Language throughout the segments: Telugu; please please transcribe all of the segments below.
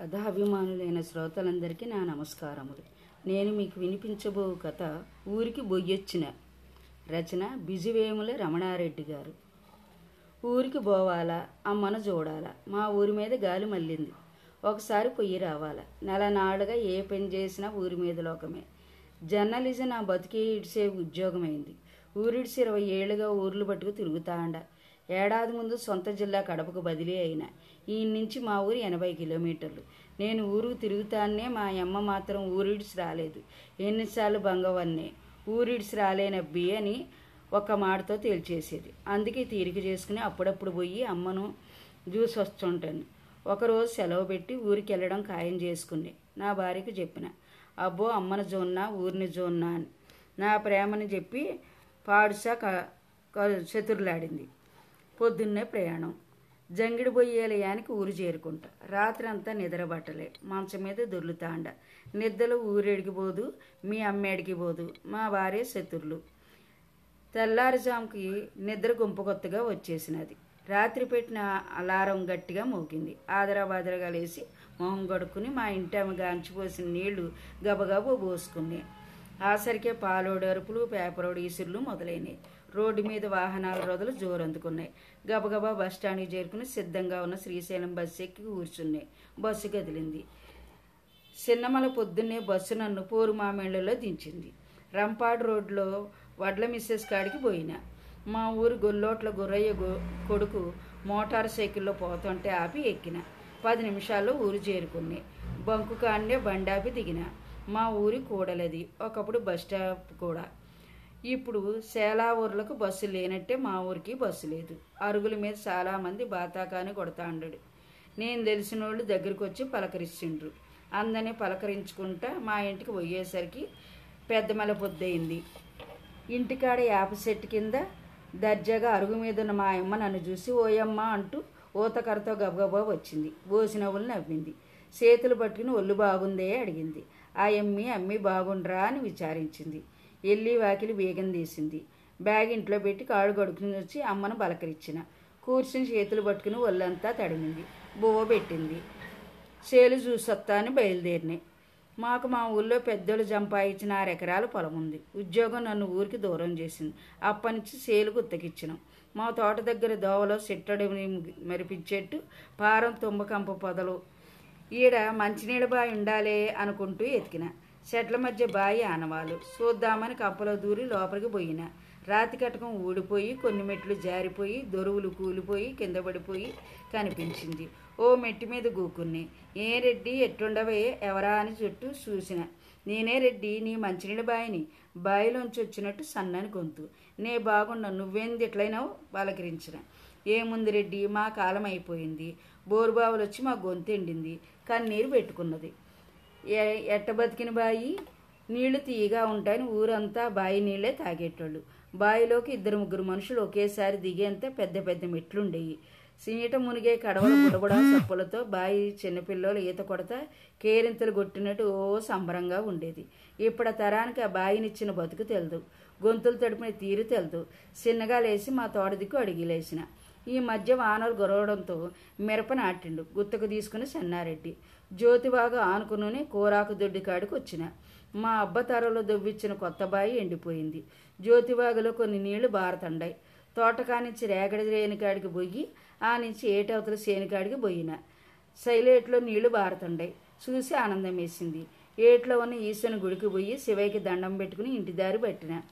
కథాభిమానులైన శ్రోతలందరికీ నా నమస్కారములు. నేను మీకు వినిపించబో కథ ఊరికి బొయ్యొచ్చిన రచన బిజువేముల రమణారెడ్డి గారు. ఊరికి పోవాలా అమ్మను చూడాలా మా ఊరి మీద గాలి మళ్ళింది. ఒకసారి పొయ్యి రావాలా నెల నాడుగా ఏ పని చేసినా ఊరి మీద లోకమే. జర్నలిజం నా బతికి ఇడిసే ఉద్యోగమైంది. ఊరిడిసి ఇరవై ఏళ్ళుగా ఊర్లు పట్టుకు తిరుగుతాండ. ఏడాది ముందు సొంత జిల్లా కడపకు బదిలీ అయిన. ఈ నుంచి మా ఊరు ఎనభై కిలోమీటర్లు. నేను ఊరు తిరుగుతానే మా అమ్మ మాత్రం ఊరిడిసి రాలేదు. ఎన్నిసార్లు బంగవన్నే ఊరిడిసి రాలేనబ్బి అని ఒక్క మాటతో తేల్చేసేది. అందుకే తీరిక చేసుకుని అప్పుడప్పుడు పోయి అమ్మను జ్యూస్ వస్తుంటాను. ఒకరోజు సెలవు పెట్టి ఊరికి వెళ్ళడం ఖాయం చేసుకుని నా భార్యకు చెప్పిన. అబ్బో అమ్మని జోన్నా ఊరిని జోన్నా అని. నా ప్రేమని చెప్పి పాడుసా క- చతురులాడింది పొద్దున్నే ప్రయాణం. జంగిడి బొయ్యేలయానికి ఊరు చేరుకుంటా. రాత్రంతా నిద్రబట్టలే మంచం మీద దొర్లుతాండ. నిద్రలో ఊరేడికి పోదు మీ అమ్మేడికి పోదు మా భార్య శత్రులు. తెల్లారుజాముకి నిద్ర గుంపుకొత్తగా వచ్చేసినది. రాత్రి పెట్టిన అలారం గట్టిగా మోగింది. ఆదరాబాదరగా లేచి మొహం కడుక్కుని మా ఇంటి ఆమె గాంచిపోసిన నీళ్ళు గబగబ పోసుకున్నాయి ఆసరికే పాలోడు అరుపులు పేపరోడు ఇసుర్లు మొదలైనవి రోడ్డు మీద వాహనాల రొదలు జోరందుకున్నాయి. గబగబా బస్టాండ్కి చేరుకుని సిద్ధంగా ఉన్న శ్రీశైలం బస్సు ఎక్కి కూర్చున్నాయి. బస్సు కదిలింది. చిన్నమల పొద్దున్నే బస్సు నన్ను పోరు మామేళ్ళలో దించింది. రంపాడు రోడ్లో వడ్ల మిస్సెస్ కాడికి పోయిన. మా ఊరు గొల్లోట్ల గుర్రయ్య కొడుకు మోటార్ సైకిల్లో పోతుంటే ఆపి ఎక్కిన. పది నిమిషాల్లో ఊరు చేరుకున్నాయి. బంకు కాండే బండాపి దిగిన. మా ఊరి కూడలది. ఒకప్పుడు బస్ స్టాప్ కూడా. ఇప్పుడు సేలా ఊర్లకు బస్సు లేనట్టే మా ఊరికి బస్సు లేదు. అరుగుల మీద చాలామంది బాతాకాని కొడతాండడు నేను తెలిసిన వాళ్ళు దగ్గరికి వచ్చి పలకరిస్తుండ్రు. అందరినీ పలకరించుకుంటా మా ఇంటికి పోయేసరికి పెద్దమల పొద్దయింది. ఇంటికాడ యాప చెట్టు కింద దర్జాగా అరుగు మీద ఉన్న మా అమ్మ నన్ను చూసి ఓయమ్మ అంటూ ఊతకరతో గబగబా వచ్చింది. బోసినవ్వులు నవ్వింది. చేతులు పట్టుకుని ఒళ్ళు బాగుందే అడిగింది. ఆ ఎమ్మి అమ్మి బాగుండ్రా అని విచారించింది. ఎల్లి వాకిలి వేగం తీసింది. బ్యాగ్ ఇంట్లో పెట్టి కాడు గడుకుని వచ్చి అమ్మను బలకరించిన కూర్చుని చేతులు పట్టుకుని ఒళ్ళంతా తడిమింది. బువ్వ పెట్టింది. చేలు చూసొత్తా అని బయలుదేరినాయి మాకు మా ఊళ్ళో పెద్దోళ్ళు జంపాయించిన ఆరు ఎకరాల పొలం ఉంది. ఉద్యోగం నన్ను ఊరికి దూరం చేసింది. అప్పటి నుంచి సేలు గుత్తకిచ్చినాం. మా తోట దగ్గర దోవలో చెట్టడి మెరిపించేట్టు పారం తుమ్మకంప పొదలు ఈడ మంచినీళ్ళ బావి ఉండాలే అనుకుంటూ ఎతికిన. చెట్ల మధ్య బావి ఆనవాలు. చూద్దామని కప్పలో దూరి లోపలికి పోయిన. రాతి కటకం ఊడిపోయి కొన్ని మెట్లు జారిపోయి దొరువులు కూలిపోయి కింద పడిపోయి కనిపించింది. ఓ మెట్టి మీద గూకున్ని ఏ రెడ్డి ఎట్టుండవే ఎవరా అని చుట్టూ చూసిన. నేనే రెడ్డి నీ మంచినీళ్ళ బాయిని బాయిలోంచి వచ్చినట్టు సన్నని గొంతు. నే బాగున్నా నువ్వేంది ఎట్లయినావు? పలకరించిన. ఏముంది రెడ్డి మా కాలం అయిపోయింది. బోరుబావులు వచ్చి మా గొంతు ఎండింది. కన్నీరు పెట్టుకున్నది. ఎ- ఎట్ట బతికిన బాయి? నీళ్ళు తీయగా ఉంటాయని ఊరంతా బాయి నీళ్ళే తాగేటోళ్ళు. బావిలోకి ఇద్దరు ముగ్గురు మనుషులు ఒకేసారి దిగేంత పెద్ద పెద్ద మెట్లుండేవి సీట మునిగే కడవల బుడబుడ సప్పులతో బాయి చిన్నపిల్లలు ఈత కొడతా కేరింతలు కొట్టినట్టు ఓ సంబరంగా ఉండేది. ఇప్పుడు తరానికి ఆ బాయినిచ్చిన బతుకు తెలదు. గొంతులు తడిపిన తీరు తెలదు. చిన్నగా లేచి మా తోట దిక్కు అడిగిలేసిన ఈ మధ్య వానలు గొరవడంతో మిరప నాటిండు. గుత్తకు తీసుకుని సన్నారెడ్డి జ్యోతిబాగా ఆనుకుని కూరాకు దొడ్డి కాడికి వచ్చిన. మా అబ్బ తరలో దొవ్విచ్చిన కొత్త బాయి ఎండిపోయింది. జ్యోతిబాగులో కొన్ని నీళ్ళు బారతండాయి. తోటకానించి రేగడి రేణికాడికి పోయి ఆ నుంచి ఏటవతల సేనికాడికి పోయిన సైలేట్లో నీళ్ళు బారుతుండే. చూసి ఆనందం వేసింది. ఏట్లో ఉన్న ఈశ్వని గుడికి పోయి శివయ్యకి దండం పెట్టుకుని ఇంటి దారి పట్టిన.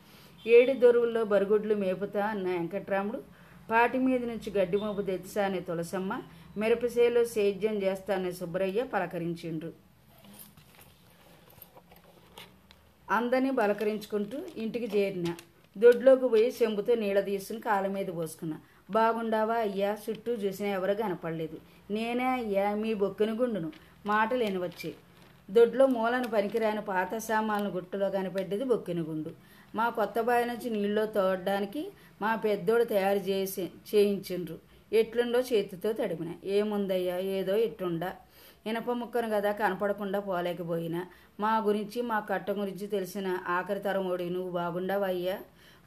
ఏడు దొరువుల్లో బరుగుడ్లు మేపుతా అన్న వెంకట్రాముడు పాటి మీద నుంచి గడ్డి మోపు తెచ్చా అనే తులసమ్మ మిరపసేలో సేద్యం చేస్తా అనే సుబ్బరయ్య పలకరించిండ్రు. అందరినీ బలకరించుకుంటూ ఇంటికి చేరిన. దొడ్లోకి పోయి చెంబుతో నీళ్ళ తీసుకుని కాళ్ళ మీద పోసుకున్నా. బాగుండావా అయ్యా? చుట్టూ చూసినా ఎవరు కనపడలేదు. నేనే అయ్యా మీ బొక్కని గుండును. మాటలేని వచ్చి దొడ్లో మూలను పనికిరాని పాత సామాన్లు గుట్టలో కనిపెట్టేది బొక్కిన గుండు. మా కొత్త బావి నుంచి నీళ్ళలో తోడడానికి మా పెద్దోడు తయారు చేసి చేయించిండ్రు. ఎట్లుండో చేతితో తడిపిన ఏముందయ్యా? ఏదో ఎట్టుండా ఇనప ముక్కను కదా కనపడకుండా పోలేకపోయినా. మా గురించి మా కట్ట గురించి తెలిసిన ఆఖరి తరం ఓడి నువ్వు బాగుండావయ్యా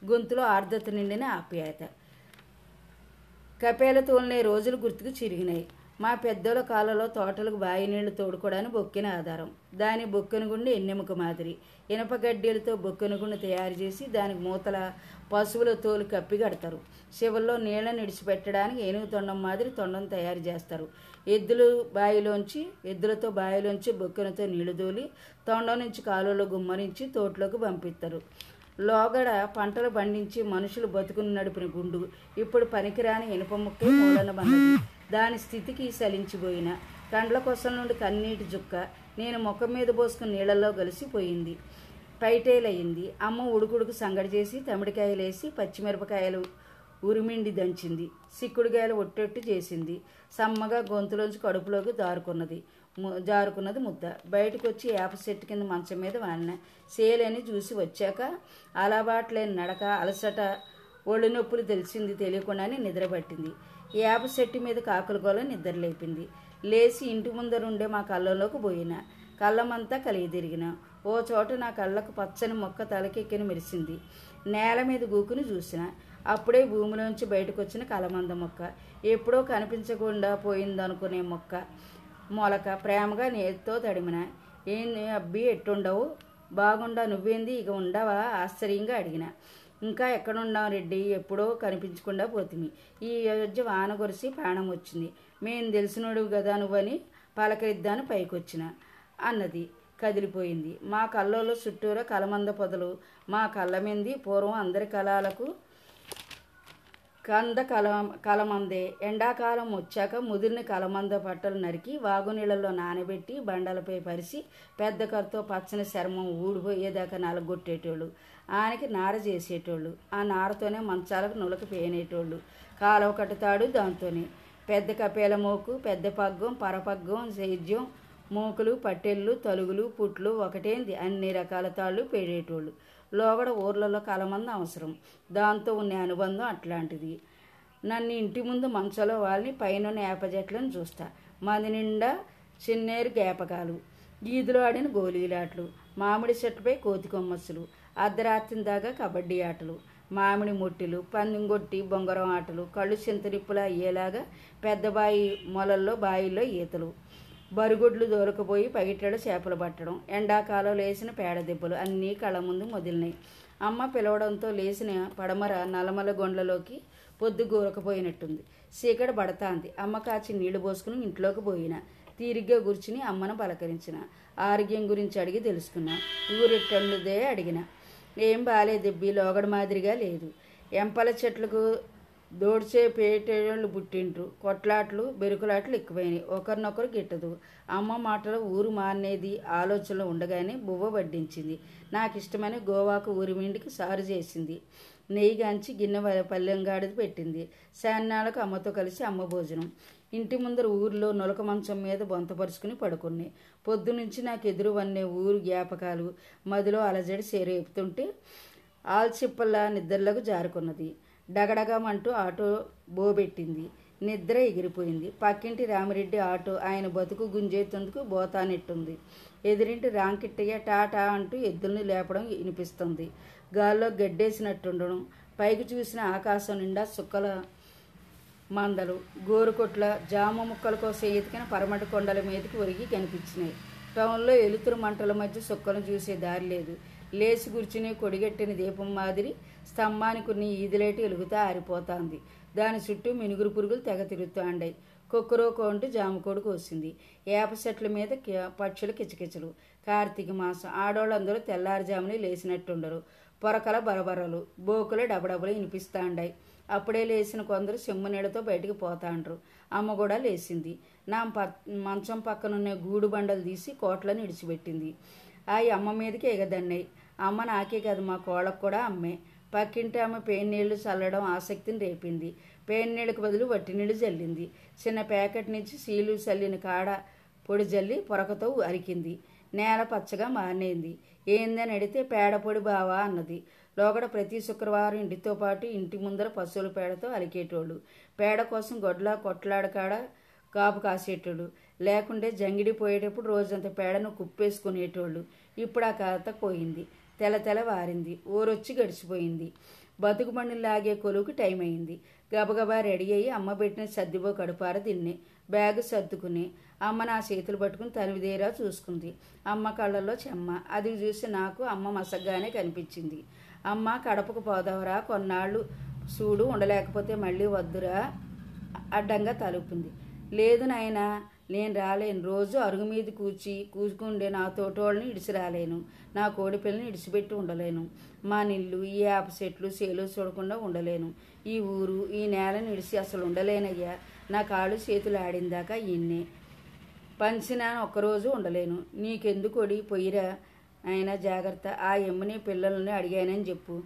గొంతులో ఆర్ద్రత నిండిన ఆప్యాయత. కపేల తోలినే రోజులు గుర్తుకు చిరిగినాయి. మా పెద్దల కాలలో తోటలకు బావి నీళ్ళు తోడుకోవడానికి బొక్కిన ఆధారం. దాని బొక్కెన గుండి ఎన్నెముక మాదిరి. ఇనప గడ్డీలతో బొక్కెన తయారు చేసి దానికి మూతల పశువుల తోలు కప్పి కడతారు. శివల్లో నీళ్ళను ఇడిచిపెట్టడానికి ఏనుగు తొండం మాదిరి తొండం తయారు చేస్తారు. ఎద్దులు బావిలోంచి ఎద్దులతో బావిలోంచి బొక్కెనతో నీళ్ళు దోలి తొండం నుంచి కాలువలో గుమ్మరించి తోటలోకి పంపిస్తారు. లోగడ పంటలు పండించి మనుషులు బతుకుని నడిపిన గుండు. ఇప్పుడు పనికిరాని ఇనుప ముక్కే మూలన బండది దాని స్థితికి సలించిపోయిన. కండ్ల కొసల నుండి కన్నీటి జుక్క. నేను ముఖం మీద పోసుకుని నీళ్ళల్లో కలిసిపోయింది పైటేలయ్యింది అమ్మ ఉడుకుడుకు సంగడి చేసి తమిడికాయలేసి పచ్చిమిరపకాయలు ఉరిమిండి దంచింది. సిక్కుడుగాయలు ఒట్టొట్టు చేసింది. సమ్మగా గొంతులోంచి కడుపులోకి దారుకున్నది. జారుకున్నది ముద్ద. బయటకు వచ్చి వేప చెట్టు కింద మంచం మీద వాడిన సేలని చూసి వచ్చాక అలవాట్లేని నడక అలసట ఒళ్ళు నొప్పులు తెలిసింది తెలియకుండానే నిద్రపట్టింది. వేప చెట్టు మీద కాకుల గోల నిద్ర లేపింది. లేచి ఇంటి ముందర ఉండే మా కళ్ళలోకి పోయిన. కళ్ళమంతా కలిగి తిరిగిన. ఓ చోట నా కళ్ళకు పచ్చని మొక్క తలకెక్కిన మెరిసింది. నేల మీద గూకుని చూసిన. అప్పుడే భూమిలోంచి బయటకు వచ్చిన కలమంద మొక్క. ఎప్పుడో కనిపించకుండా పోయిందనుకునే మొక్క. మొలక ప్రేమగా నేతితో తడిమిన. ఏంది అబ్బి ఎట్టుండవు? బాగుండా నువ్వేంది? ఇక ఉండవా? ఆశ్చర్యంగా అడిగిన. ఇంకా ఎక్కడున్నావు రెడ్డి? ఎప్పుడో కనిపించకుండా పోతిమి. ఈ అయోధ్య వాన కొరిసి ప్రాణం వచ్చింది. మేం తెలిసినోడు కదా నువ్వని పలకరిద్దాను పైకొచ్చిన అన్నది కదిలిపోయింది. మా కళ్ళలో చుట్టూరా కలమంద పొదలు. మా కళ్ళమింది పూర్వం అందరి కళలకు కంద కల కలమందే. ఎండాకాలం వచ్చాక ముదిరిన కలమంద పట్టలు నరికి వాగునీళ్ళలో నానబెట్టి బండలపై పరిచి పెద్ద కర్రతో పచ్చని చర్మం ఊడిపోయేదాకా నలగొట్టేటోళ్ళు. ఆయనకి నార చేసేటోళ్ళు. ఆ నారతోనే మంచాలకు నులక పేనేటోళ్ళు. కాలువ కట్టుతాడు దాంతోనే. పెద్ద కపేల మోకు పెద్ద పగ్గం పరపగ్గం సేద్యం మోకులు పట్టెళ్ళు తలుగులు పుట్లు ఒకటేంది. అన్ని రకాల తాళ్ళు పేడేటోళ్ళు. లోగడ ఊర్లలో కలమంది అవసరం. దాంతో ఉన్న అనుబంధం అట్లాంటిది. నన్ను ఇంటి ముందు మంచలో వాళ్ళని పైన వేప చెట్లను చూస్తా. మంది నిండా చిన్నేరు గేపకాలు. గీదులో ఆడిన గోళీలాటలు మామిడి చెట్టుపై కోతి కొమ్మస్సులు. అర్ధరాత్రి దాకా కబడ్డీ ఆటలు. మామిడి ముట్టిలు పందింగొట్టి బొంగరం ఆటలు. కళ్ళు చింతరిప్పులా అయ్యేలాగా పెద్ద బాయి మొలల్లో బాయిల్లో ఈతలు. బరుగుడ్లు దొరకపోయి పగిట్టెడు చేపలు పట్టడం. ఎండాకాలం లేచిన పేడ దెబ్బలు అన్నీ కళ్ళ ముందు మొదలినాయి. అమ్మ పిలవడంతో లేచిన పడమర నలమల గొండ్లలోకి పొద్దు గూరకపోయినట్టుంది. చీకటి పడతాంది. అమ్మ కాచి నీళ్ళు పోసుకుని ఇంట్లోకి పోయిన. తీరిగ్గా కూర్చుని అమ్మను పలకరించిన. ఆరోగ్యం గురించి అడిగి తెలుసుకున్నా. ఊరెట్టండుదే అడిగిన. ఏం బాలేదెబ్బి లోగడ మాదిరిగా లేదు. ఎంపల చెట్లకు దోడ్చే పేటేళ్ళు పుట్టిండ్రు. కొట్లాట్లు బెరుకులాట్లు ఎక్కువైనాయి. ఒకరినొకరు గిట్టదు. అమ్మ మాటలు ఊరు మానేది ఆలోచనలు ఉండగానే బువ్వ వడ్డించింది. నాకు ఇష్టమైన గోవాకు ఊరి మిండికి సారు చేసింది. నెయ్యి గాంచి గిన్నె వ- పల్లెంగాడిది పెట్టింది. శాన్నాళ్ళకు అమ్మతో కలిసి అమ్మ భోజనం. ఇంటి ముందర ఊరిలో నొలక మంచం మీద బొంతపరుచుకుని పడుకున్నాయి పొద్దునుంచి నాకు ఎదురు వన్నే ఊరు జ్ఞాపకాలు. మదిలో అలజడి సేరేపుతుంటే ఆల్చిప్పల్లా నిద్రలకు జారుకున్నది. డగడగమంటూ ఆటో బోబెట్టింది. నిద్ర ఎగిరిపోయింది. పక్కింటి రామిరెడ్డి ఆటో ఆయన బతుకు గుంజేతందుకు బోతానెట్టుంది. ఎదిరింటి రాంకిట్టయ్య టాటా అంటూ ఎద్దుల్ని లేపడం వినిపిస్తుంది. గాల్లో గడ్డేసినట్టుండడం పైకి చూసిన ఆకాశం నిండా సుక్కల మందలు గోరుకొట్ల జామ ముక్కల కోసం ఎతికిన పరమటి కొండల మీదకి ఒరిగి కనిపించినాయి. టౌన్లో ఎలుతురు మంటల మధ్య సుక్కను చూసే దారి లేదు. లేచి కూర్చుని కొడిగట్టిన దీపం మాదిరి స్తంభానికి కొన్ని ఈదిలేటి వెలుగుతా ఆరిపోతాంది. దాని చుట్టూ మినుగురు పురుగులు తెగ తిరుగుతాండాయి. కుక్కరో కొంటూ జామకోడు కోసింది. ఏప చెట్ల మీద పక్షులు కిచకిచలు. కార్తీక మాసం. ఆడోళ్ళందరూ తెల్లారుజామునే లేచినట్టుండరు. పొరకల బరబరలు. బోకులు డబడబలు వినిపిస్తాండాయి. అప్పుడే లేచిన కొందరు సిమ్ము నీళ్ళతో బయటికి పోతాండ్రు. అమ్మ కూడా లేచింది. నా ప మంచం పక్కనున్న గూడు బండలు తీసి కోట్లను ఇడిచిపెట్టింది ఆ అమ్మ మీదకి ఎగదన్నాయి అమ్మ నాకే కాదు మా కోళ్ళకు కూడా అమ్మే. పక్కింటి ఆమె పేరు నీళ్ళు చల్లడం ఆసక్తిని రేపింది. పేరు నీళ్ళకు బదులు వట్టి నీళ్ళు జల్లింది. చిన్న ప్యాకెట్ నుంచి సీలు చల్లిన కాడ పొడి జల్లి పొరకతో అరికింది. నేల పచ్చగా మానేంది ఏందని అడిగితే పేడ పొడి బావా అన్నది. లోగడ ప్రతి శుక్రవారం ఇంటితో పాటు ఇంటి ముందర పశువుల పేడతో అలికేటోళ్ళు పేడ కోసం గొడ్ల కొట్లాడకాడ కాపు కాసేటోళ్ళు లేకుంటే జంగిడి పోయేటప్పుడు రోజంత పేడను కుప్పేసుకునేటోళ్ళు. ఇప్పుడు ఆ కథ పోయింది. తెల తెల వారింది. ఊరొచ్చి గడిచిపోయింది. బతుకు లాగే కొలువుకి టైం అయింది గబగబా రెడీ అయ్యి అమ్మ పెట్టిన సర్దిబో కడుపార తిన్నే. బ్యాగ్ సర్దుకుని. అమ్మ నా చేతులు పట్టుకుని తనివిదేరా చూసుకుంది. అమ్మ కళ్ళల్లో చెమ్మ. అది చూసి నాకు అమ్మ మసగ్గానే కనిపించింది. అమ్మ కడపకు పోదావరా. కొన్నాళ్ళు చూడు ఉండలేకపోతే మళ్ళీ వద్దురా. అడ్డంగా తలుపుంది. లేదు నాయనా నేను రాలేను. రోజు అరుగు మీద కూర్చి కూచుకుండే నా తోటోళ్ళని ఇడిచి రాలేను నా కోడి పిల్లని ఇడిచిపెట్టి ఉండలేను. మా నిల్లు ఈ యాప చెట్లు చేలు చూడకుండా ఉండలేను. ఈ ఊరు ఈ నేలను ఇడిచి అసలు ఉండలేనయ్యా. నా కాళ్ళు చేతులు ఆడిందాక ఇన్నే పంచిన ఒక్కరోజు ఉండలేను. నీకెందుకొడి పొయ్యిరా? అయినా జాగ్రత్త. ఆ ఎమ్మని పిల్లల్ని అడిగానని చెప్పు.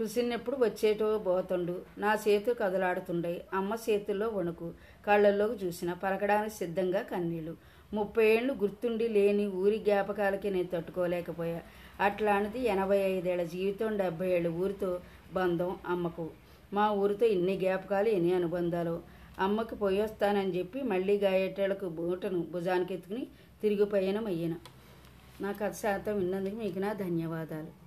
పుసినప్పుడు వచ్చేటో పోతుండు నా చేతులు కదలాడుతుండే అమ్మ చేతుల్లో వణుకు. కళ్ళల్లోకి చూసిన పలకడానికి సిద్ధంగా కన్నీళ్ళు ముప్పై ఏళ్ళు గుర్తుండి లేని ఊరి జ్ఞాపకాలకి నేను తట్టుకోలేకపోయా. అట్లాంటిది ఎనభై ఐదేళ్ళ జీవితం డెబ్బై ఏళ్ళ ఊరితో బంధం అమ్మకు. మా ఊరితో ఇన్ని జ్ఞాపకాలు ఎన్ని అనుబంధాలు. అమ్మకి పోయొస్తానని చెప్పి మళ్ళీ గాయేటేళ్ళకు బూటను భుజానికి ఎత్తుకుని తిరిగి పయనం అయ్యాను నా కథ శాతం విన్నందుకు మీకు నా ధన్యవాదాలు.